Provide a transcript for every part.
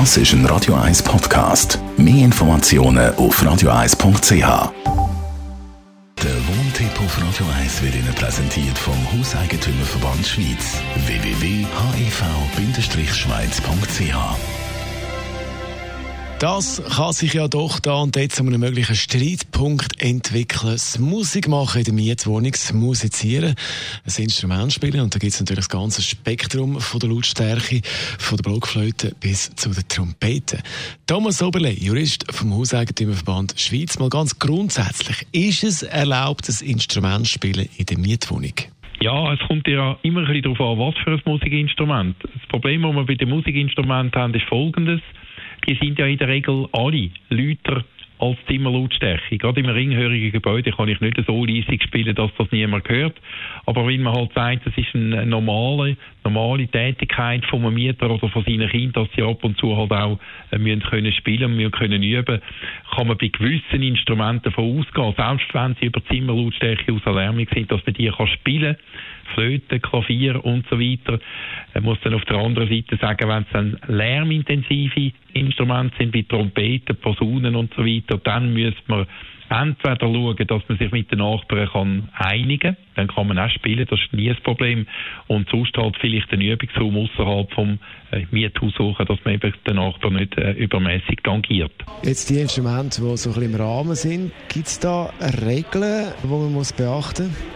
Das ist ein Radio 1 Podcast. Mehr Informationen auf radio1.ch. Der Wohntipp auf Radio 1 wird Ihnen präsentiert vom Hauseigentümerverband Schweiz. www.hev-schweiz.ch das kann sich ja doch da und dort zu einem möglichen Streitpunkt entwickeln. Das Musik machen in der Mietwohnung, das Musizieren, das Instrument spielen und da gibt es natürlich das ganze Spektrum von der Lautstärke, von der Blockflöte bis zu der Trompete. Thomas Oberle, Jurist vom Hauseigentümerverband Schweiz, mal ganz grundsätzlich, ist es erlaubt, das Instrument zu spielen in der Mietwohnung? Ja, es kommt ja immer ein bisschen darauf an, was für ein Musikinstrument. Das Problem, das wir bei den Musikinstrumenten haben, ist folgendes sind ja in der Regel alle lauter als Zimmerlautstärke. Gerade im ringhörigen Gebäude kann ich nicht so leisig spielen, dass das niemand hört. Aber wenn man halt sagt, das ist eine normale, normale Tätigkeit von einem Mieter oder von seinen Kindern, dass sie ab und zu halt auch äh, müssen können spielen müssen können üben, kann man bei gewissen Instrumenten davon ausgehen, selbst wenn sie über Zimmerlautstärke aus Erlärmung sind, dass man die kann spielen Flöte, Klavier und so weiter. Man muss dann auf der anderen Seite sagen, wenn es dann lärmintensive Instrumente sind, wie Trompeten, Posaunen und so weiter, dann müsste man entweder schauen, dass man sich mit den Nachbarn kann einigen kann, dann kann man auch spielen, das ist nie ein Problem. Und sonst halt vielleicht einen Übungsraum außerhalb vom äh, Miethaus suchen, dass man eben den Nachbarn nicht äh, übermäßig tangiert. Jetzt die Instrumente, die so ein bisschen im Rahmen sind, gibt es da Regeln, die man muss beachten muss?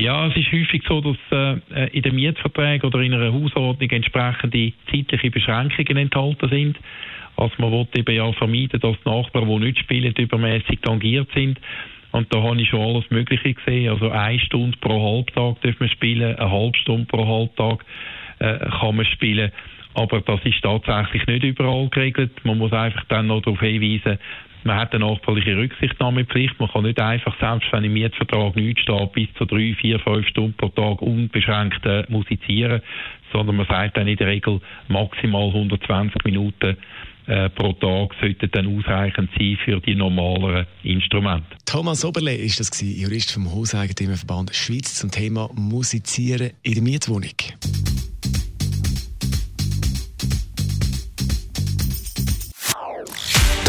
Ja, es ist häufig so, dass äh, in den Mietverträgen oder in einer Hausordnung entsprechende zeitliche Beschränkungen enthalten sind. Also man will eben ja vermeiden, dass die Nachbarn, die nicht spielen, übermäßig tangiert sind. Und da habe ich schon alles Mögliche gesehen. Also eine Stunde pro Halbtag dürfen wir spielen, eine halbe Stunde pro Halbtag äh, kann man spielen. Aber das ist tatsächlich nicht überall geregelt. Man muss einfach dann noch darauf hinweisen, man hat eine nachbarliche Rücksichtnahmepflicht. Man kann nicht einfach, selbst wenn im Mietvertrag nichts steht, bis zu drei, vier, fünf Stunden pro Tag unbeschränkt äh, musizieren, sondern man sagt dann in der Regel maximal 120 Minuten äh, pro Tag sollten dann ausreichend sein für die normaleren Instrumente. Thomas Oberle ist das gewesen, Jurist vom Hauseigentümerverband Schweiz zum Thema Musizieren in der Mietwohnung.